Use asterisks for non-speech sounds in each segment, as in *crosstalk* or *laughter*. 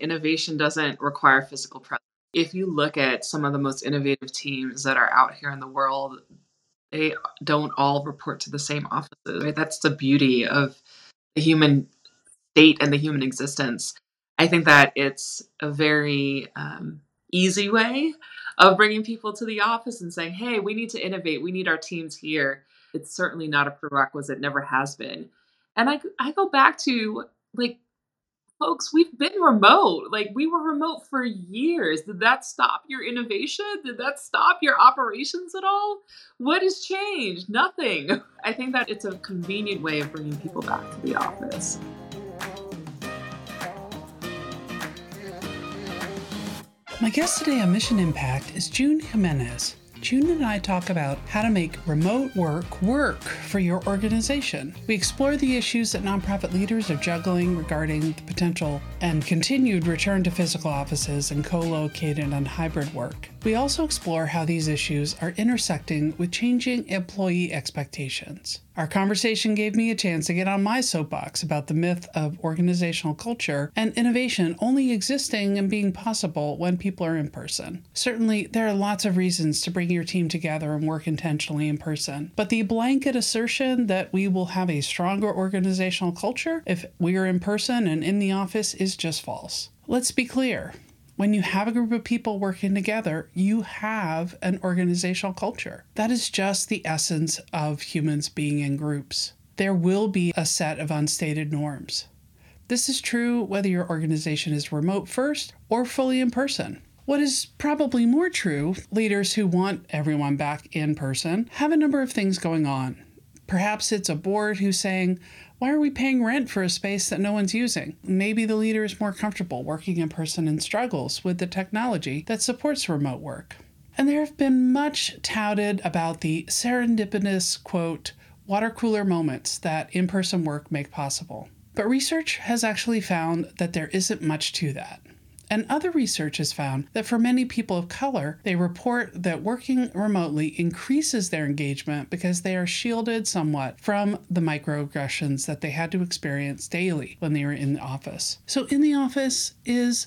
Innovation doesn't require physical presence. If you look at some of the most innovative teams that are out here in the world, they don't all report to the same offices. Right? That's the beauty of the human state and the human existence. I think that it's a very um, easy way of bringing people to the office and saying, hey, we need to innovate. We need our teams here. It's certainly not a prerequisite, never has been. And I, I go back to like, folks, we've been remote. Like, we were remote for years. Did that stop your innovation? Did that stop your operations at all? What has changed? Nothing. *laughs* I think that it's a convenient way of bringing people back to the office. My guest today on Mission Impact is June Jimenez. June and I talk about how to make remote work work for your organization. We explore the issues that nonprofit leaders are juggling regarding the potential and continued return to physical offices and co located and hybrid work. We also explore how these issues are intersecting with changing employee expectations. Our conversation gave me a chance to get on my soapbox about the myth of organizational culture and innovation only existing and being possible when people are in person. Certainly, there are lots of reasons to bring your team together and work intentionally in person, but the blanket assertion that we will have a stronger organizational culture if we are in person and in the office is just false. Let's be clear when you have a group of people working together, you have an organizational culture. That is just the essence of humans being in groups. There will be a set of unstated norms. This is true whether your organization is remote first or fully in person. What is probably more true, leaders who want everyone back in person have a number of things going on. Perhaps it's a board who's saying, why are we paying rent for a space that no one's using? Maybe the leader is more comfortable working in person and struggles with the technology that supports remote work. And there have been much touted about the serendipitous, quote, water cooler moments that in person work make possible. But research has actually found that there isn't much to that. And other research has found that for many people of color, they report that working remotely increases their engagement because they are shielded somewhat from the microaggressions that they had to experience daily when they were in the office. So, in the office is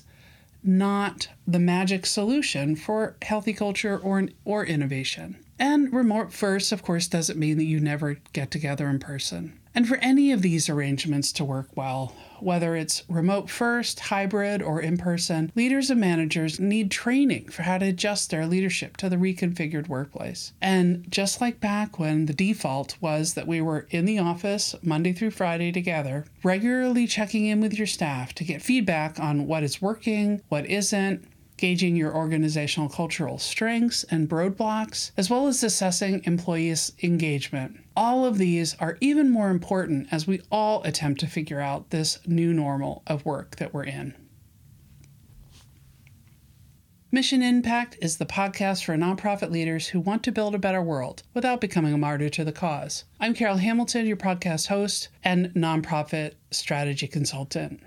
not the magic solution for healthy culture or, or innovation. And remote first, of course, doesn't mean that you never get together in person. And for any of these arrangements to work well, whether it's remote first, hybrid, or in person, leaders and managers need training for how to adjust their leadership to the reconfigured workplace. And just like back when the default was that we were in the office Monday through Friday together, regularly checking in with your staff to get feedback on what is working, what isn't, gauging your organizational cultural strengths and roadblocks, as well as assessing employees' engagement. All of these are even more important as we all attempt to figure out this new normal of work that we're in. Mission Impact is the podcast for nonprofit leaders who want to build a better world without becoming a martyr to the cause. I'm Carol Hamilton, your podcast host and nonprofit strategy consultant.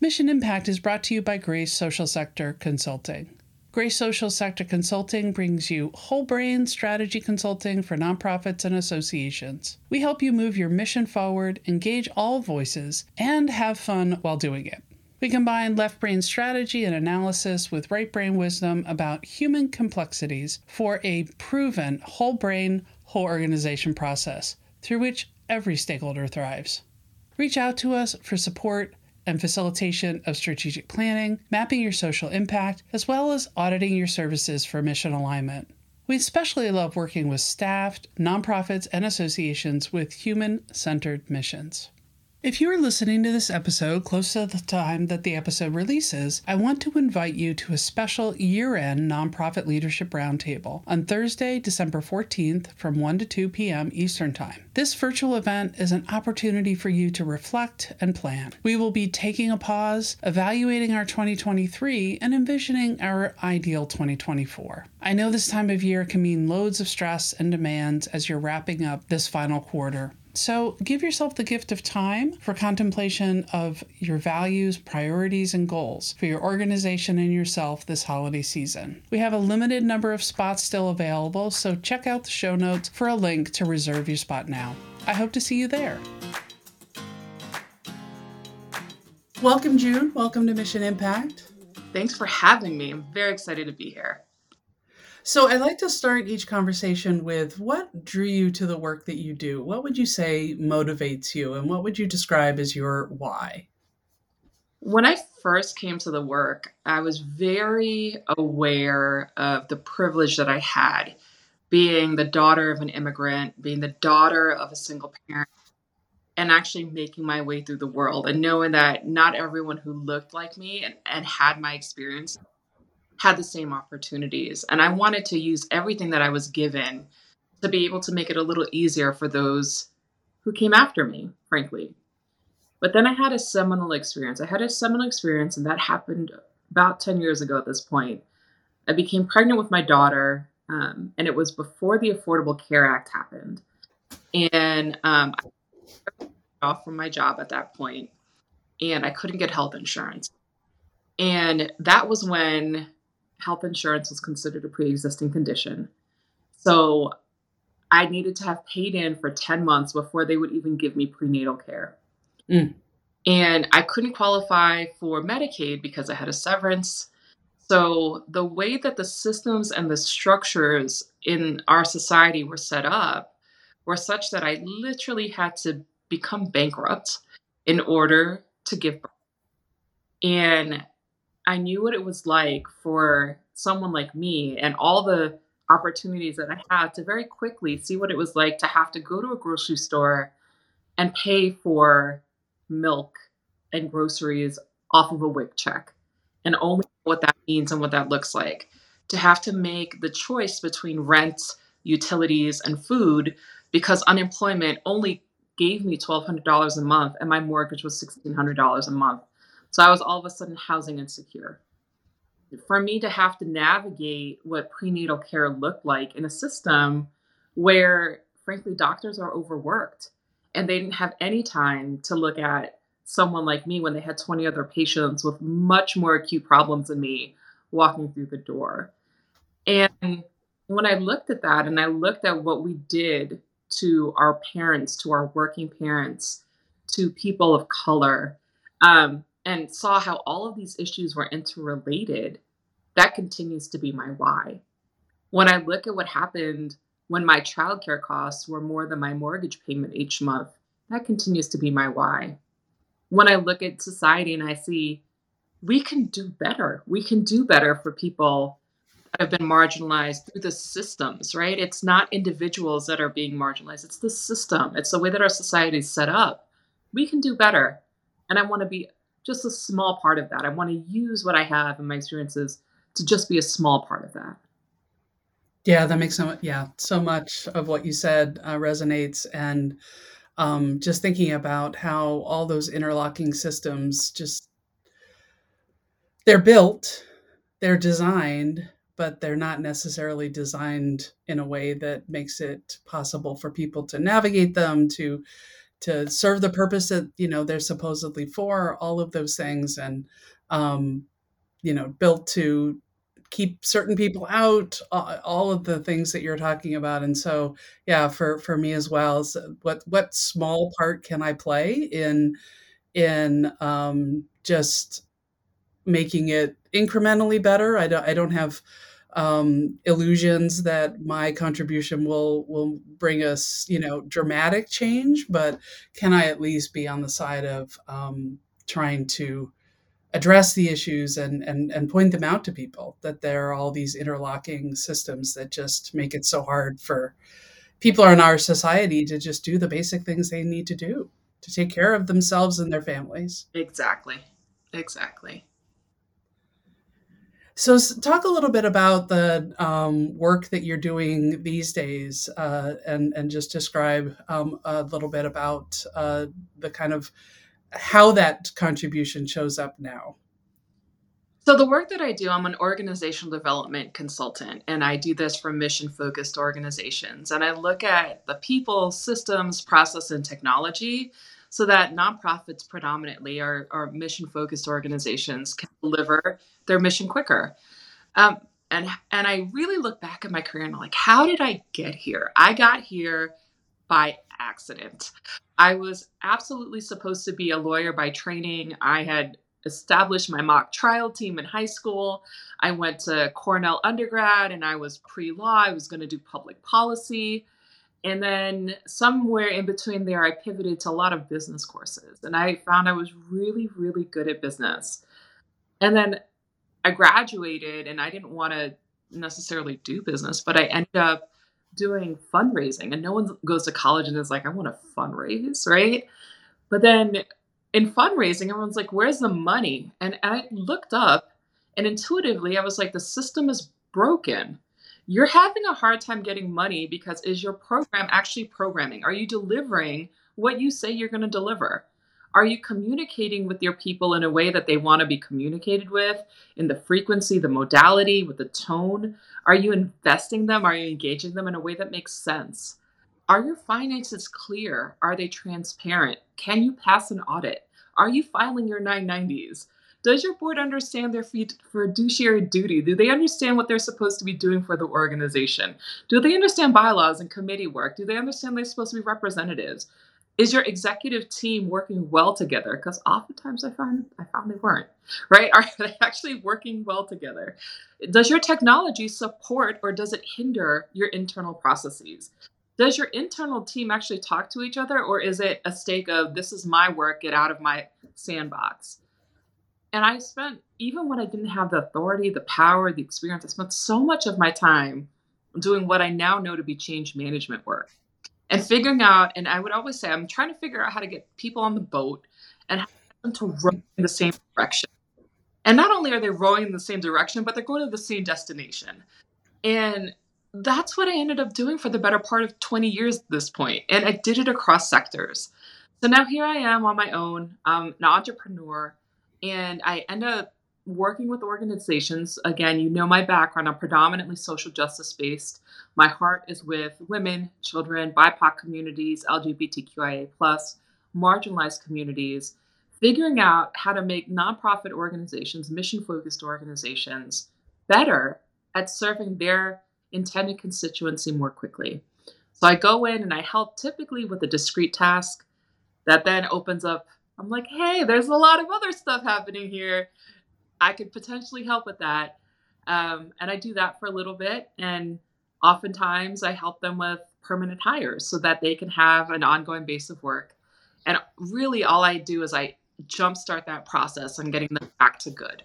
Mission Impact is brought to you by Grace Social Sector Consulting. Grace Social Sector Consulting brings you whole brain strategy consulting for nonprofits and associations. We help you move your mission forward, engage all voices, and have fun while doing it. We combine left brain strategy and analysis with right brain wisdom about human complexities for a proven whole brain, whole organization process through which every stakeholder thrives. Reach out to us for support and facilitation of strategic planning, mapping your social impact, as well as auditing your services for mission alignment. We especially love working with staffed, nonprofits, and associations with human centered missions. If you are listening to this episode close to the time that the episode releases, I want to invite you to a special year end nonprofit leadership roundtable on Thursday, December 14th from 1 to 2 p.m. Eastern Time. This virtual event is an opportunity for you to reflect and plan. We will be taking a pause, evaluating our 2023, and envisioning our ideal 2024. I know this time of year can mean loads of stress and demands as you're wrapping up this final quarter. So give yourself the gift of time for contemplation of your values, priorities, and goals for your organization and yourself this holiday season. We have a limited number of spots still available, so check out the show notes for a link to reserve your spot now. I hope to see you there. Welcome, June. Welcome to Mission Impact. Thanks for having me. I'm very excited to be here. So, I'd like to start each conversation with what drew you to the work that you do? What would you say motivates you, and what would you describe as your why? When I first came to the work, I was very aware of the privilege that I had being the daughter of an immigrant, being the daughter of a single parent, and actually making my way through the world and knowing that not everyone who looked like me and, and had my experience had the same opportunities. And I wanted to use everything that I was given to be able to make it a little easier for those who came after me, frankly. But then I had a seminal experience. I had a seminal experience, and that happened about 10 years ago at this point. I became pregnant with my daughter, um, and it was before the Affordable Care Act happened. And um, off from my job at that point and I couldn't get health insurance. And that was when health insurance was considered a pre existing condition. So I needed to have paid in for 10 months before they would even give me prenatal care. Mm. And I couldn't qualify for Medicaid because I had a severance. So the way that the systems and the structures in our society were set up were such that I literally had to become bankrupt in order to give birth. And I knew what it was like for someone like me and all the opportunities that I had to very quickly see what it was like to have to go to a grocery store and pay for milk and groceries off of a WIC check and only what that means and what that looks like. To have to make the choice between rent, utilities, and food because unemployment only gave me $1,200 a month and my mortgage was $1,600 a month. So I was all of a sudden housing insecure. For me to have to navigate what prenatal care looked like in a system where, frankly, doctors are overworked and they didn't have any time to look at someone like me when they had 20 other patients with much more acute problems than me walking through the door. And when I looked at that and I looked at what we did to our parents, to our working parents, to people of color, um, and saw how all of these issues were interrelated, that continues to be my why. When I look at what happened when my childcare costs were more than my mortgage payment each month, that continues to be my why. When I look at society and I see we can do better, we can do better for people that have been marginalized through the systems, right? It's not individuals that are being marginalized, it's the system, it's the way that our society is set up. We can do better. And I want to be just a small part of that. I want to use what I have and my experiences to just be a small part of that. Yeah, that makes so much. yeah, so much of what you said uh, resonates and um, just thinking about how all those interlocking systems just they're built, they're designed but they're not necessarily designed in a way that makes it possible for people to navigate them to to serve the purpose that you know they're supposedly for all of those things and um you know built to keep certain people out all of the things that you're talking about and so yeah for for me as well so what what small part can i play in in um just making it incrementally better? I don't i don't have um, illusions that my contribution will will bring us, you know, dramatic change. But can I at least be on the side of um, trying to address the issues and, and and point them out to people that there are all these interlocking systems that just make it so hard for people in our society to just do the basic things they need to do to take care of themselves and their families. Exactly. Exactly. So, talk a little bit about the um, work that you're doing these days, uh, and and just describe um, a little bit about uh, the kind of how that contribution shows up now. So, the work that I do, I'm an organizational development consultant, and I do this for mission focused organizations. And I look at the people, systems, process, and technology so that nonprofits predominantly are, or mission focused organizations can deliver their mission quicker. Um, and and I really look back at my career and I'm like, how did I get here? I got here by accident. I was absolutely supposed to be a lawyer by training. I had established my mock trial team in high school. I went to Cornell undergrad and I was pre law. I was going to do public policy. And then somewhere in between there, I pivoted to a lot of business courses. And I found I was really, really good at business. And then I graduated and I didn't want to necessarily do business, but I ended up doing fundraising. And no one goes to college and is like, I want to fundraise, right? But then in fundraising, everyone's like, where's the money? And I looked up and intuitively I was like, the system is broken. You're having a hard time getting money because is your program actually programming? Are you delivering what you say you're going to deliver? Are you communicating with your people in a way that they want to be communicated with, in the frequency, the modality, with the tone? Are you investing them? Are you engaging them in a way that makes sense? Are your finances clear? Are they transparent? Can you pass an audit? Are you filing your 990s? Does your board understand their fiduciary duty? Do they understand what they're supposed to be doing for the organization? Do they understand bylaws and committee work? Do they understand they're supposed to be representatives? is your executive team working well together because oftentimes i find i found they weren't right *laughs* are they actually working well together does your technology support or does it hinder your internal processes does your internal team actually talk to each other or is it a stake of this is my work get out of my sandbox and i spent even when i didn't have the authority the power the experience i spent so much of my time doing what i now know to be change management work and figuring out and i would always say i'm trying to figure out how to get people on the boat and them to row in the same direction. And not only are they rowing in the same direction but they're going to the same destination. And that's what i ended up doing for the better part of 20 years at this point. and i did it across sectors. So now here i am on my own. I'm an entrepreneur and i end up working with organizations, again, you know my background, I'm predominantly social justice based. My heart is with women, children, BIPOC communities, LGBTQIA, marginalized communities, figuring out how to make nonprofit organizations, mission focused organizations, better at serving their intended constituency more quickly. So I go in and I help typically with a discrete task that then opens up. I'm like, hey, there's a lot of other stuff happening here I could potentially help with that. Um, and I do that for a little bit. And oftentimes I help them with permanent hires so that they can have an ongoing base of work. And really, all I do is I jumpstart that process and getting them back to good.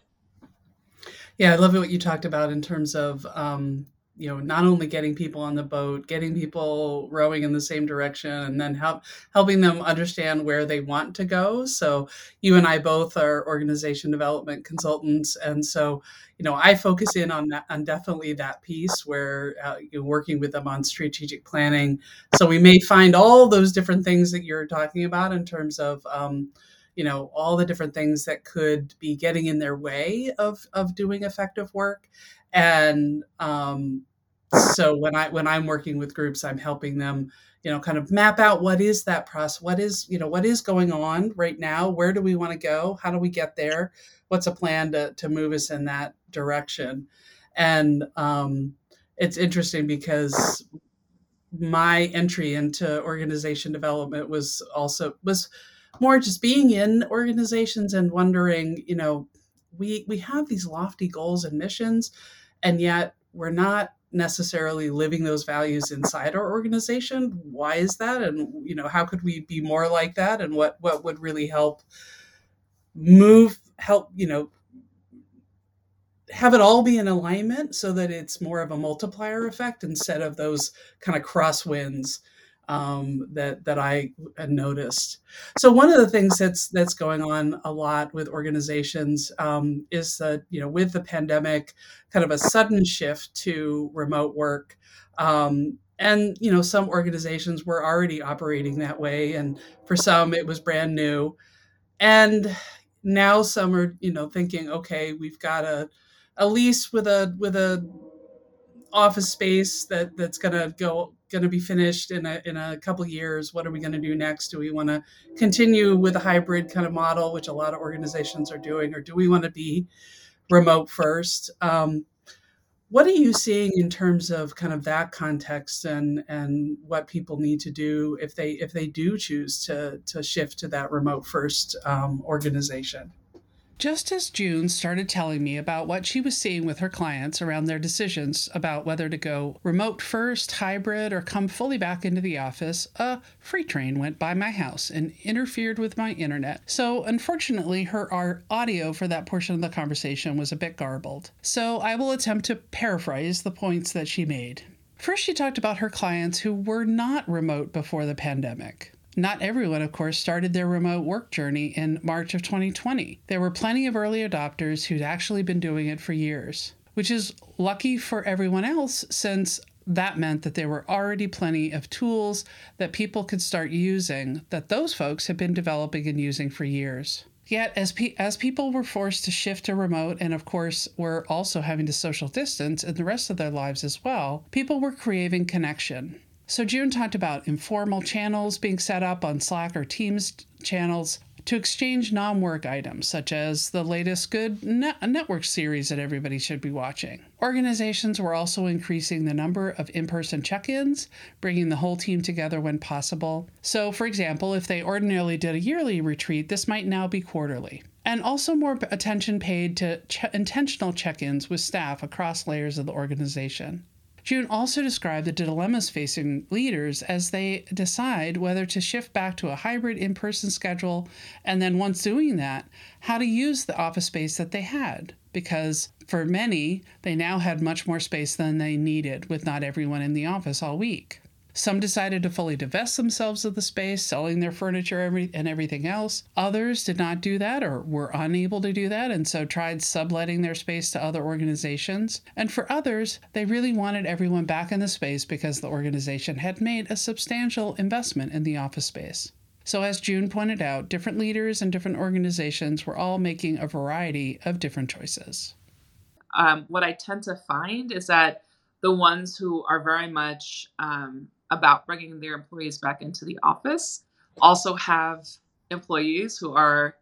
Yeah, I love what you talked about in terms of um, you know not only getting people on the boat getting people rowing in the same direction and then help helping them understand where they want to go. So you and i both are organization development consultants and so you know i focus in on that on definitely that piece where uh, you're working with them on strategic planning. So we may find all those different things that you're talking about in terms of um, you know all the different things that could be getting in their way of of doing effective work and um, so when i when i'm working with groups i'm helping them you know kind of map out what is that process what is you know what is going on right now? Where do we want to go? How do we get there? What's a plan to, to move us in that direction? And um, it's interesting because my entry into organization development was also was more just being in organizations and wondering you know we we have these lofty goals and missions and yet we're not necessarily living those values inside our organization. Why is that? And you know how could we be more like that? And what what would really help move help you know have it all be in alignment so that it's more of a multiplier effect instead of those kind of crosswinds um, that that I had noticed. So one of the things that's that's going on a lot with organizations um, is that you know with the pandemic, kind of a sudden shift to remote work. Um, and you know some organizations were already operating that way and for some it was brand new and now some are you know thinking okay we've got a a lease with a with a office space that that's going to go going to be finished in a in a couple years what are we going to do next? Do we want to continue with a hybrid kind of model which a lot of organizations are doing or do we want to be remote first? Um, what are you seeing in terms of kind of that context and and what people need to do if they if they do choose to to shift to that remote first um, organization just as June started telling me about what she was seeing with her clients around their decisions about whether to go remote first, hybrid, or come fully back into the office, a freight train went by my house and interfered with my internet. So, unfortunately, her audio for that portion of the conversation was a bit garbled. So, I will attempt to paraphrase the points that she made. First, she talked about her clients who were not remote before the pandemic. Not everyone, of course, started their remote work journey in March of 2020. There were plenty of early adopters who'd actually been doing it for years, which is lucky for everyone else since that meant that there were already plenty of tools that people could start using that those folks had been developing and using for years. Yet, as, pe- as people were forced to shift to remote and, of course, were also having to social distance in the rest of their lives as well, people were craving connection. So, June talked about informal channels being set up on Slack or Teams channels to exchange non work items, such as the latest good net- network series that everybody should be watching. Organizations were also increasing the number of in person check ins, bringing the whole team together when possible. So, for example, if they ordinarily did a yearly retreat, this might now be quarterly. And also more attention paid to ch- intentional check ins with staff across layers of the organization. June also described the dilemmas facing leaders as they decide whether to shift back to a hybrid in person schedule, and then once doing that, how to use the office space that they had. Because for many, they now had much more space than they needed, with not everyone in the office all week. Some decided to fully divest themselves of the space, selling their furniture and everything else. Others did not do that or were unable to do that and so tried subletting their space to other organizations. And for others, they really wanted everyone back in the space because the organization had made a substantial investment in the office space. So, as June pointed out, different leaders and different organizations were all making a variety of different choices. Um, what I tend to find is that the ones who are very much um, about bringing their employees back into the office also have employees who are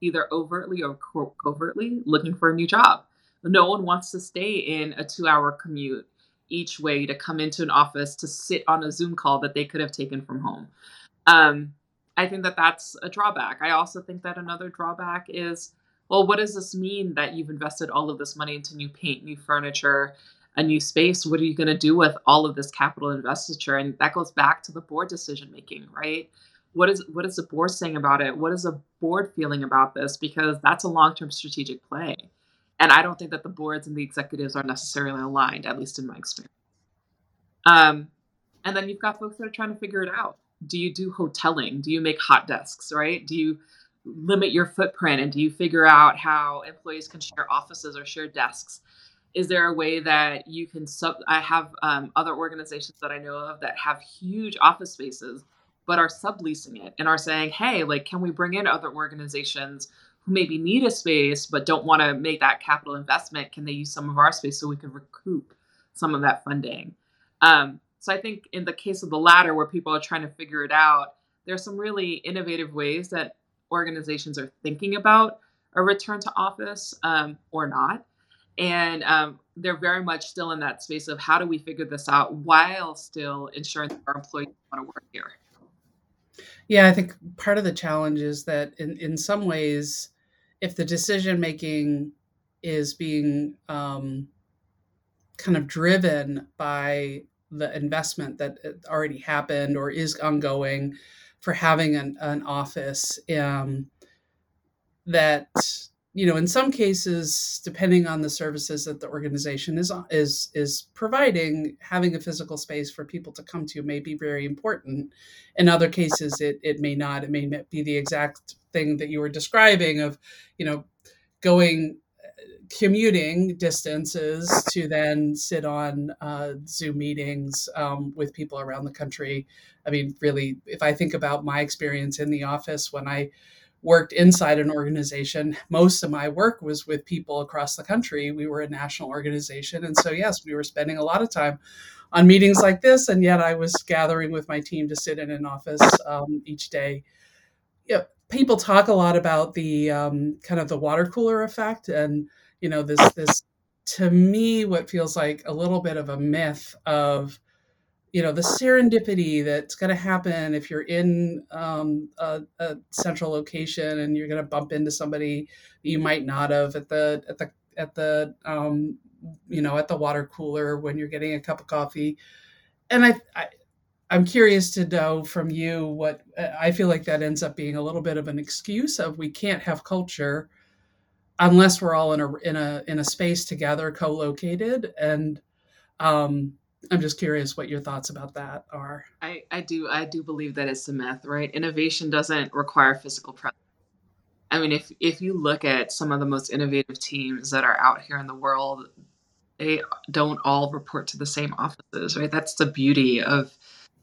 either overtly or co- covertly looking for a new job. No one wants to stay in a two hour commute each way to come into an office to sit on a Zoom call that they could have taken from home. Um, I think that that's a drawback. I also think that another drawback is well, what does this mean that you've invested all of this money into new paint, new furniture, a new space, what are you going to do with all of this capital investiture? And that goes back to the board decision making, right? What is what is the board saying about it? What is the board feeling about this? Because that's a long term strategic play. And I don't think that the boards and the executives are necessarily aligned, at least in my experience. Um, and then you've got folks that are trying to figure it out. Do you do hoteling? Do you make hot desks, right? Do you limit your footprint and do you figure out how employees can share offices or share desks? Is there a way that you can sub i have um, other organizations that i know of that have huge office spaces but are subleasing it and are saying hey like can we bring in other organizations who maybe need a space but don't want to make that capital investment? Can they use some of our space so we can recoup some of that funding? Um, so i think in the case of the latter where people are trying to figure it out there's some really innovative ways that organizations are thinking about a return to office um, or not and um, they're very much still in that space of how do we figure this out while still ensuring that our employees want to work here. Yeah i think part of the challenge is that in, in some ways if the decision making is being um, kind of driven by the investment that already happened or is ongoing for having an, an office um, that you know in some cases depending on the services that the organization is is is providing having a physical space for people to come to may be very important. In other cases it, it may not. It may not be the exact thing that you were describing of you know going uh, commuting distances to then sit on uh, zoom meetings um, with people around the country. I mean really if i think about my experience in the office when i worked inside an organization. Most of my work was with people across the country. We were a national organization. And so, yes, we were spending a lot of time on meetings like this. And yet I was gathering with my team to sit in an office um, each day. You know, people talk a lot about the um, kind of the water cooler effect and, you know, this, this to me what feels like a little bit of a myth of you know the serendipity that's going to happen if you're in um, a, a, central location and you're going to bump into somebody you might not have at the at the at the um, you know at the water cooler when you're getting a cup of coffee. And I, I i'm curious to know from you what i feel like that ends up being a little bit of an excuse of we can't have culture unless we're all in a in a in a space together co-located. And um i'm just curious what your thoughts about that are i i do i do believe that it's a myth right innovation doesn't require physical presence i mean if if you look at some of the most innovative teams that are out here in the world they don't all report to the same offices right that's the beauty of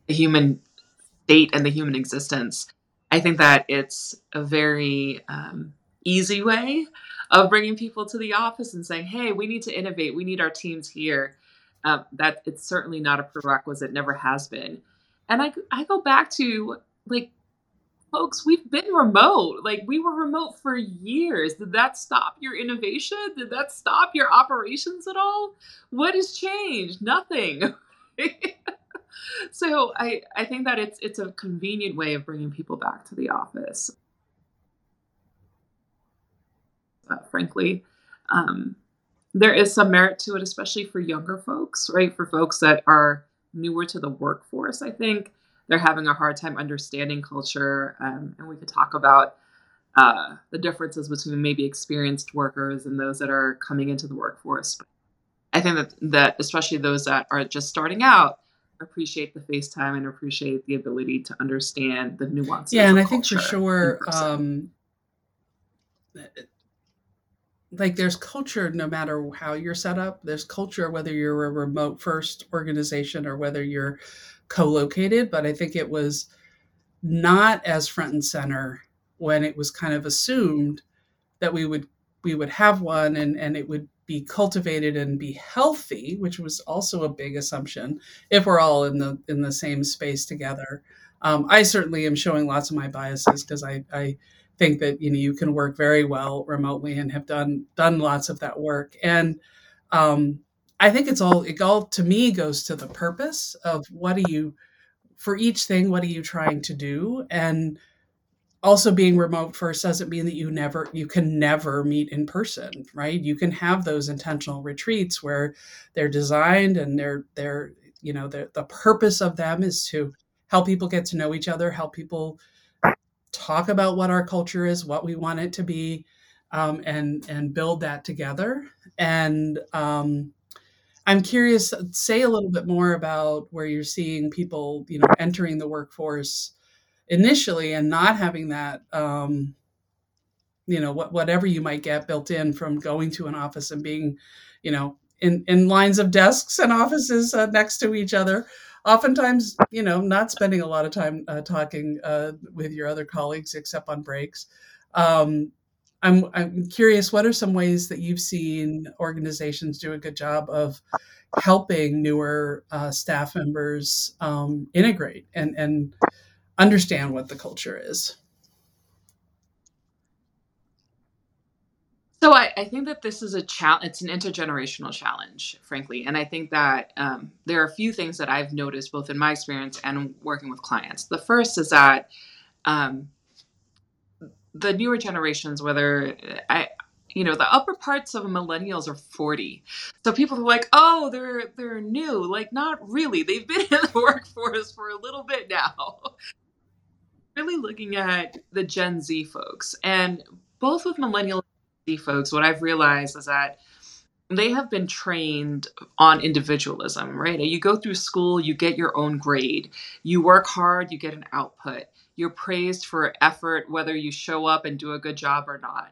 the human state and the human existence i think that it's a very um, easy way of bringing people to the office and saying, "Hey, we need to innovate. We need our teams here." Um, that it's certainly not a prerequisite. Never has been. And I I go back to like, folks, we've been remote. Like we were remote for years. Did that stop your innovation? Did that stop your operations at all? What has changed? Nothing. *laughs* so I I think that it's it's a convenient way of bringing people back to the office. uh, frankly. Um, there is some merit to it, especially for younger folks, right? For folks that are newer to the workforce, I think they're having a hard time understanding culture. Um, and we could talk about uh, the differences between maybe experienced workers and those that are coming into the workforce. But I think that, that especially those that are just starting out appreciate the FaceTime and appreciate the ability to understand the nuances. Yeah, and I think for sure, um, like there's culture no matter how you're set up. There's culture whether you're a remote first organization or whether you're co-located but i think it was not as front and center when it was kind of assumed that we would we would have one and and it would be cultivated and be healthy which was also a big assumption if we're all in the in the same space together. Um, i certainly am showing lots of my biases because i i think that you know you can work very well remotely and have done done lots of that work. And um, i think it's all it all to me goes to the purpose of what are you for each thing what are you trying to do? And also being remote first doesn't mean that you never you can never meet in person right? You can have those intentional retreats where they're designed and they're they're you know the, the purpose of them is to help people get to know each other help people talk about what our culture is, what we want it to be, um, and and build that together. And um, I'm curious, say a little bit more about where you're seeing people, you know, entering the workforce initially and not having that, um, you know, what, whatever you might get built in from going to an office and being, you know, in, in lines of desks and offices uh, next to each other oftentimes, you know, not spending a lot of time uh, talking uh, with your other colleagues except on breaks. Um, I'm, I'm curious, what are some ways that you've seen organizations do a good job of helping newer uh, staff members um, integrate and, and understand what the culture is? So I, I, think that this is a challenge. It's an intergenerational challenge, frankly, and I think that um, there are a few things that I've noticed both in my experience and working with clients. The first is that um, the newer generations, whether I, you know, the upper parts of millennials are forty, so people are like, oh, they're they're new. Like, not really. They've been *laughs* in the workforce for a little bit now. really looking at the Gen Z folks, and both with millennials folks, what I've realized is that they have been trained on individualism, right? You go through school, you get your own grade. You work hard, you get an output. You're praised for effort, whether you show up and do a good job or not.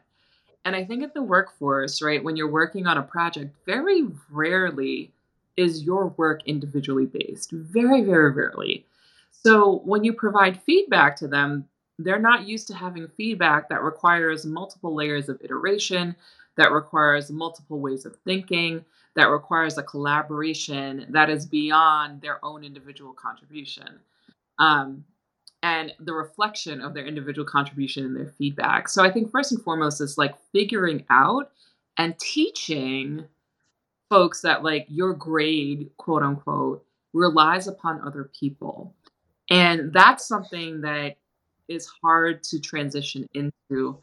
And I think in the workforce, right, when you're working on a project, very rarely is your work individually based. Very, very rarely. So when you provide feedback to them, they're not used to having feedback that requires multiple layers of iteration, that requires multiple ways of thinking, that requires a collaboration that is beyond their own individual contribution. Um, and the reflection of their individual contribution and their feedback. So I think first and foremost is like figuring out and teaching folks that like your grade, quote unquote, relies upon other people. And that's something that is hard to transition into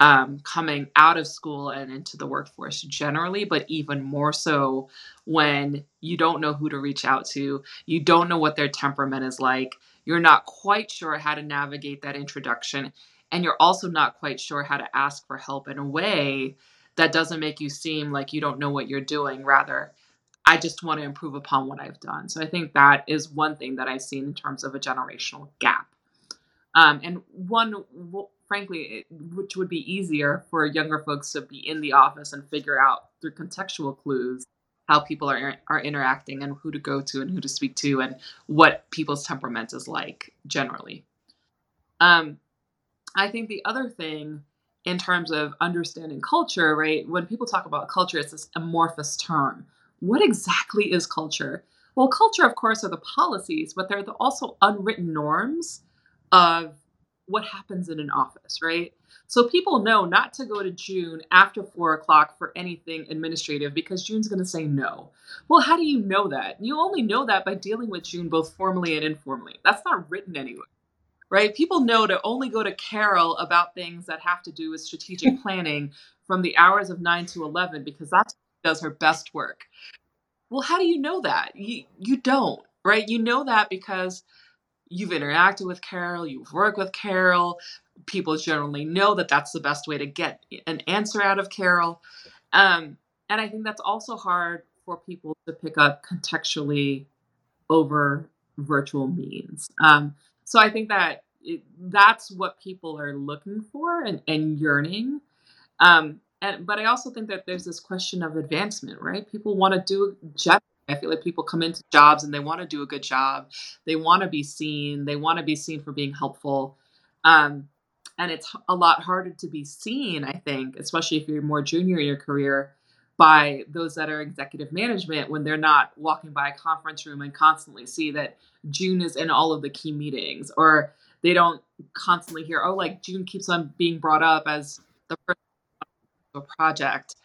um, coming out of school and into the workforce generally, but even more so when you don't know who to reach out to, you don't know what their temperament is like, you're not quite sure how to navigate that introduction, and you're also not quite sure how to ask for help in a way that doesn't make you seem like you don't know what you're doing. Rather, I just want to improve upon what I've done. So I think that is one thing that I've seen in terms of a generational gap. Um, and one, frankly, which would be easier for younger folks to be in the office and figure out through contextual clues how people are are interacting and who to go to and who to speak to and what people's temperament is like generally. Um, I think the other thing in terms of understanding culture, right? When people talk about culture, it's this amorphous term. What exactly is culture? Well, culture, of course, are the policies, but they're the also unwritten norms of what happens in an office, right? So people know not to go to June after four o'clock for anything administrative because June's going to say no. Well, how do you know that? You only know that by dealing with June both formally and informally. That's not written anywhere, right? People know to only go to Carol about things that have to do with strategic *laughs* planning from the hours of 9 to 11 because that's does her best work. Well, how do you know that? You you don't, right? You know that because you've interacted with Carol, you've worked with Carol. People generally know that that's the best way to get an answer out of Carol. Um, and I think that's also hard for people to pick up contextually over virtual means. Um, so I think that it, that's what people are looking for and, and yearning. Um, and but I also think that there's this question of advancement, right? People want to do I feel like people come into jobs and they want to do a good job. They want to be seen. They want to be seen for being helpful. Um, and it's a lot harder to be seen, I think, especially if you're more junior in your career, by those that are executive management when they're not walking by a conference room and constantly see that June is in all of the key meetings, or they don't constantly hear, oh, like June keeps on being brought up as the first project.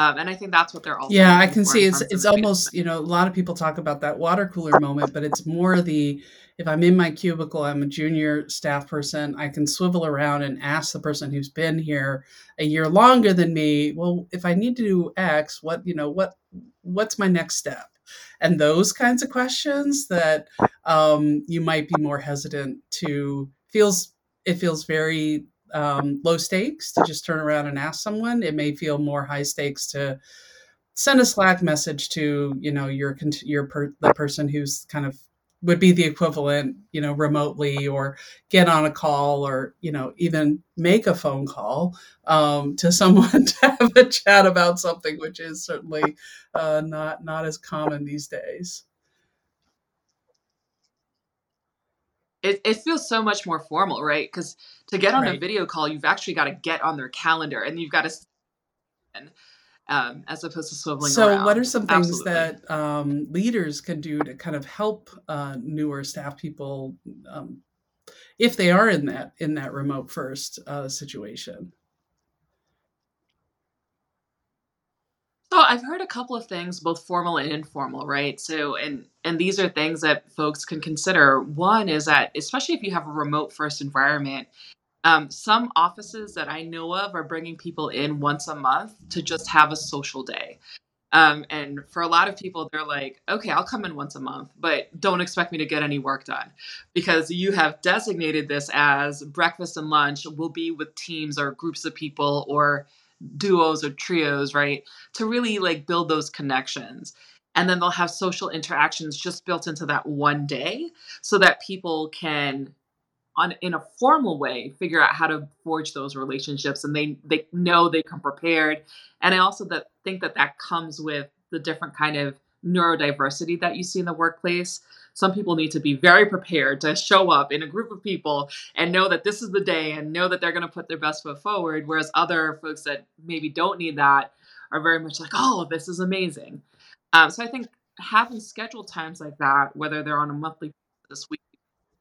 Um, and I think that's what they're all. Yeah, I can see it's it's almost you know a lot of people talk about that water cooler moment, but it's more the if I'm in my cubicle, I'm a junior staff person, I can swivel around and ask the person who's been here a year longer than me, well, if I need to do X, what you know what what's my next step? And those kinds of questions that um, you might be more hesitant to feels it feels very um, low stakes to just turn around and ask someone. It may feel more high stakes to send a Slack message to you know your your per, the person who's kind of would be the equivalent you know remotely or get on a call or you know even make a phone call um, to *laughs* someone to have a chat about something which is certainly uh, not not as common these days it, it feels so much more formal, right? Because to get on right. a video call, you've actually got to get on their calendar and you've got to, um, as opposed to swiveling. So, around. what are some things Absolutely. that um, leaders can do to kind of help uh, newer staff people um, if they are in that in that remote first uh, situation? So I've heard a couple of things, both formal and informal, right? So and and these are things that folks can consider. One is that especially if you have a remote first environment, um, some offices that I know of are bringing people in once a month to just have a social day. Um, and for a lot of people, they're like, okay, I'll come in once a month, but don't expect me to get any work done because you have designated this as breakfast and lunch will be with teams or groups of people or duos or trios, right? To really like build those connections. And then they'll have social interactions just built into that one day so that people can on in a formal way figure out how to forge those relationships and they they know they come prepared and i also that think that that comes with the different kind of neurodiversity that you see in the workplace some people need to be very prepared to show up in a group of people and know that this is the day and know that they're going to put their best foot forward. Whereas other folks that maybe don't need that are very much like, oh, this is amazing. Um, so I think having scheduled times like that, whether they're on a monthly this week,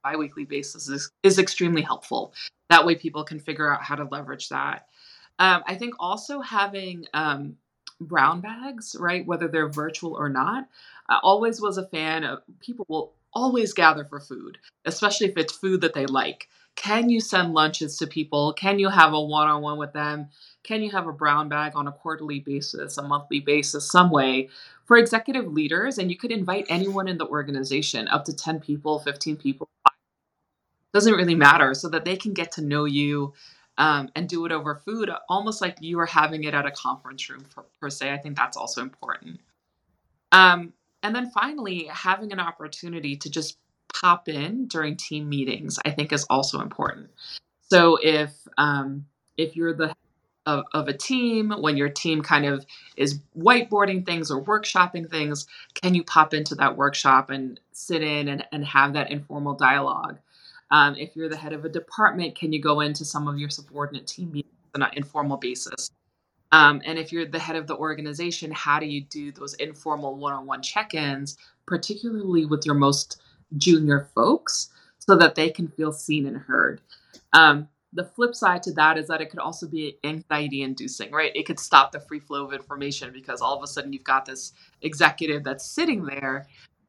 bi-weekly basis is, is extremely helpful. That way people can figure out how to leverage that. Um, I think also having um, brown bags, right? Whether they're virtual or not. I always was a fan of people will always gather for food, especially if it's food that they like. Can you send lunches to people? Can you have a one on one with them? Can you have a brown bag on a quarterly basis, a monthly basis, some way for executive leaders? And you could invite anyone in the organization, up to 10 people, 15 people. Doesn't really matter, so that they can get to know you um, and do it over food, almost like you are having it at a conference room per, per se. I think that's also important. Um, and then finally, having an opportunity to just pop in during team meetings, I think is also important. So if um, if you're the of, of a team, when your team kind of is whiteboarding things or workshopping things, can you pop into that workshop and sit in and, and have that informal dialogue? Um, if you're the head of a department, can you go into some of your subordinate team meetings on an informal basis? Um, and if you're the head of the organization, how do you do those informal one on one check ins, particularly with your most junior folks, so that they can feel seen and heard? Um, the flip side to that is that it could also be anxiety inducing, right? It could stop the free flow of information because all of a sudden you've got this executive that's sitting there.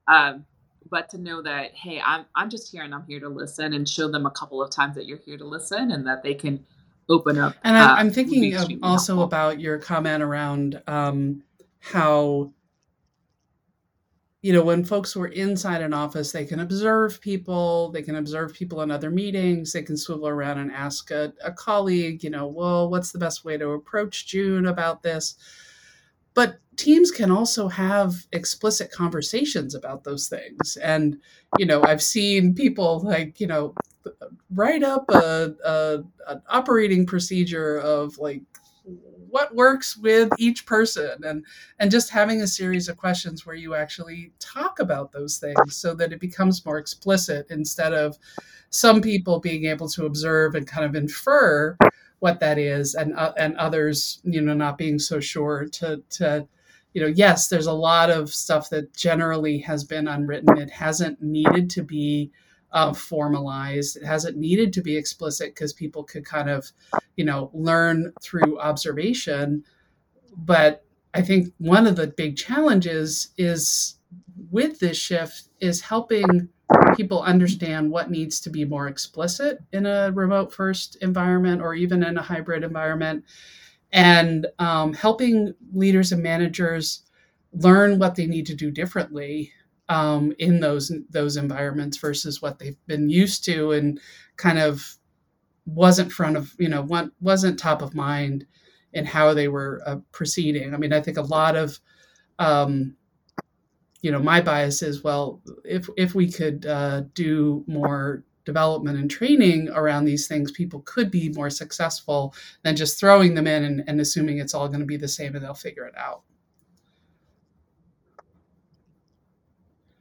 Um, but to know that, hey, I'm, I'm just here and I'm here to listen and show them a couple of times that you're here to listen and that they can open up. And uh, I'm thinking also helpful. about your comment around um, how you know, when folks were inside an office, they can observe people, they can observe people in other meetings, they can swivel around and ask a, a colleague, you know, well, what's the best way to approach June about this? But teams can also have explicit conversations about those things. And, you know, I've seen people like, you know, write up a, a an operating procedure of like what works with each person and and just having a series of questions where you actually talk about those things so that it becomes more explicit instead of some people being able to observe and kind of infer what that is and uh, and others you know not being so sure to to you know yes there's a lot of stuff that generally has been unwritten. It hasn't needed to be uh, formalized. It hasn't needed to be explicit because people could kind of, you know, learn through observation. But I think one of the big challenges is with this shift is helping people understand what needs to be more explicit in a remote first environment or even in a hybrid environment and um, helping leaders and managers learn what they need to do differently um, in those those environments versus what they've been used to and kind of wasn't front of you know wasn't top of mind in how they were uh, proceeding. I mean, I think a lot of um, you know my bias is well if if we could uh, do more development and training around these things people could be more successful than just throwing them in and, and assuming it's all going to be the same and they'll figure it out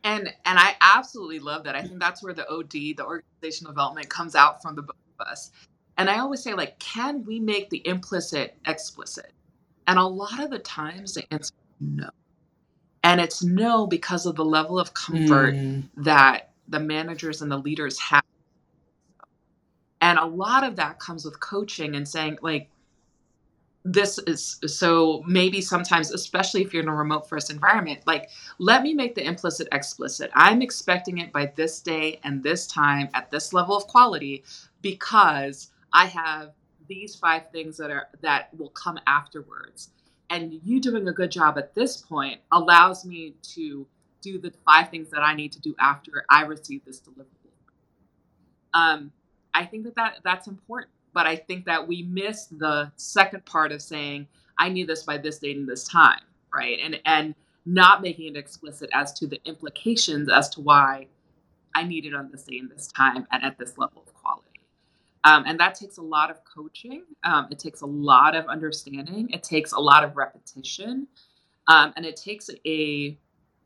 And and I absolutely love that. I think that's where the OD, the organizational development, comes out from the both of us. And I always say, like, can we make the implicit explicit? And a lot of the times the answer is no. And it's no because of the level of comfort mm. that the managers and the leaders have. And a lot of that comes with coaching and saying, like, this is so maybe sometimes especially if you're in a remote first environment like let me make the implicit explicit. I'm expecting it by this day and this time at this level of quality because i have these five things that are that will come afterwards. And you doing a good job at this point allows me to do the five things that i need to do after i receive this deliverable. Um i think that, that that's important but I think that we miss the second part of saying, I need this by this date and this time, right? And and not making it explicit as to the implications as to why I need it on this day and this time and at this level of quality. Um, and that takes a lot of coaching. Um, it takes a lot of understanding. It takes a lot of repetition. Um, and it takes a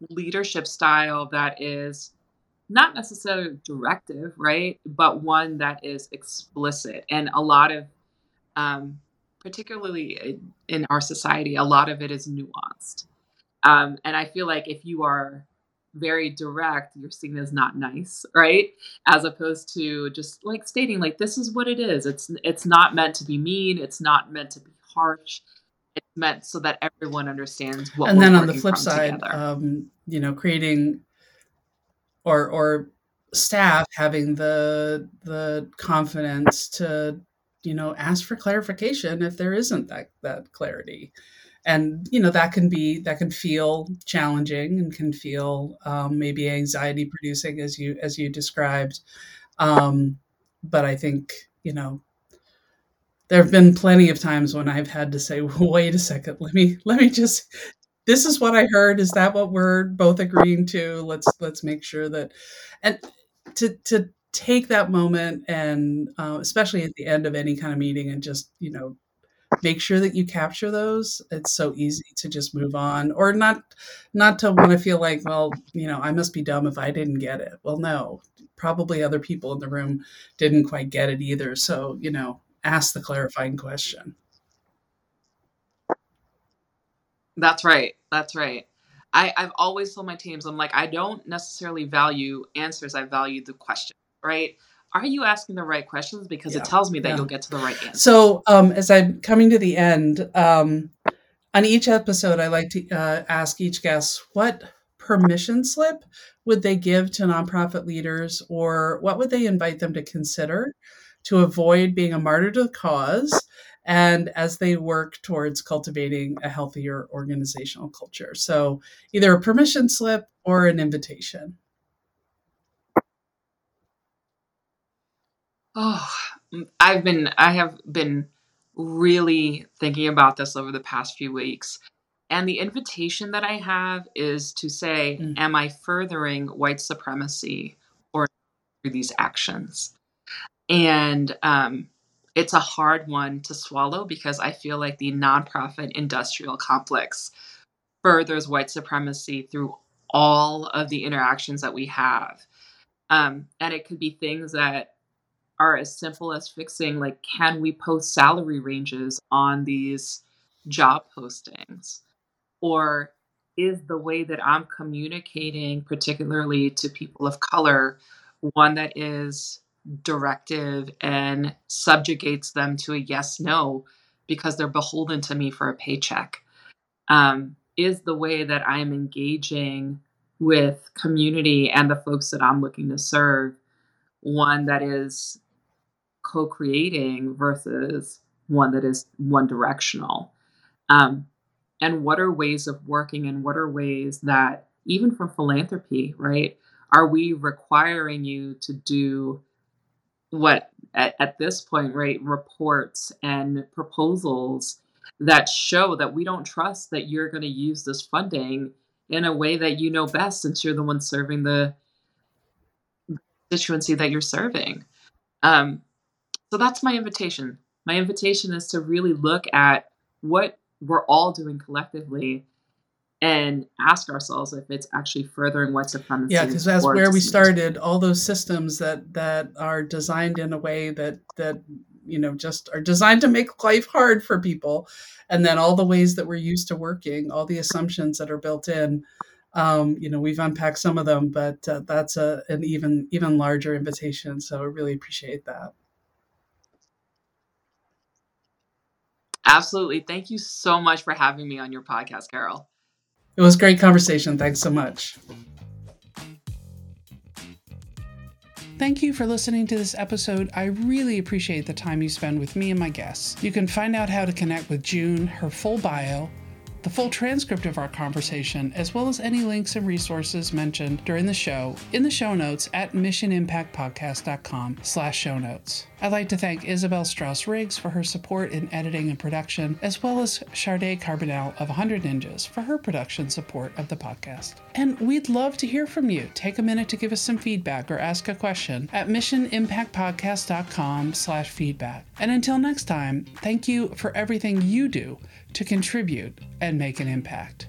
leadership style that is not necessarily directive, right? But one that is explicit. And a lot of, um, particularly in our society, a lot of it is nuanced. Um, and I feel like if you are very direct, you're seen as not nice, right? As opposed to just like stating like this is what it is. It's it's not meant to be mean. It's not meant to be harsh. It's meant so that everyone understands what. And then on the flip side, um, you know, creating or or staff having the the confidence to you know ask for clarification if there isn't that that clarity. And you know that can be that can feel challenging and can feel um, maybe anxiety producing as you as you described. Um, but i think you know there have been plenty of times when i've had to say *laughs* wait a second. Let me let me just this is what i heard is that what we're both agreeing to? Let's let's make sure that and to to take that moment and uh, especially at the end of any kind of meeting and just you know make sure that you capture those it's so easy to just move on or not not to want to feel like well you know i must be dumb if i didn't get it. Well no probably other people in the room didn't quite get it either so you know ask the clarifying question that's right that's right I, I've always told my teams, I'm like, I don't necessarily value answers. I value the question, right? Are you asking the right questions? Because yeah. it tells me that yeah. you'll get to the right answer. So, um, as I'm coming to the end, um, on each episode, I like to uh, ask each guest what permission slip would they give to nonprofit leaders, or what would they invite them to consider to avoid being a martyr to the cause and as they work towards cultivating a healthier organizational culture. So, either a permission slip or an invitation. Oh, I've been, I have been really thinking about this over the past few weeks. And the invitation that I have is to say, mm. Am I furthering white supremacy or through these actions? And um, it's a hard one to swallow because I feel like the nonprofit industrial complex furthers white supremacy through all of the interactions that we have. Um, and it could be things that are as simple as fixing, like, can we post salary ranges on these job postings? Or is the way that I'm communicating, particularly to people of color, one that is directive and subjugates them to a yes no because they're beholden to me for a paycheck. Um, is the way that i'm engaging with community and the folks that i'm looking to serve one that is co-creating versus one that is one directional um, and what are ways of working and what are ways that even from philanthropy right are we requiring you to do what at, at this point, right, reports and proposals that show that we don't trust that you're going to use this funding in a way that you know best since you're the one serving the constituency that you're serving. Um, so that's my invitation. My invitation is to really look at what we're all doing collectively and ask ourselves if it's actually furthering white supremacy. Yeah, because that's where we started. All those systems that that are designed in a way that that you know just are designed to make life hard for people, and then all the ways that we're used to working, all the assumptions that are built in. Um, you know, we've unpacked some of them, but uh, that's a an even even larger invitation. So I really appreciate that. Absolutely. Thank you so much for having me on your podcast, Carol. It was great conversation. Thanks so much. Thank you for listening to this episode. I really appreciate the time you spend with me and my guests. You can find out how to connect with June, her full bio, the full transcript of our conversation, as well as any links and resources mentioned during the show in the show notes at missionimpactpodcast.com slash show notes. I'd like to thank Isabel Strauss Riggs for her support in editing and production, as well as Charday Carbonell of 100 Ninjas for her production support of the podcast. And we'd love to hear from you. Take a minute to give us some feedback or ask a question at missionimpactpodcast.com slash feedback. And until next time, thank you for everything you do to contribute and make an impact.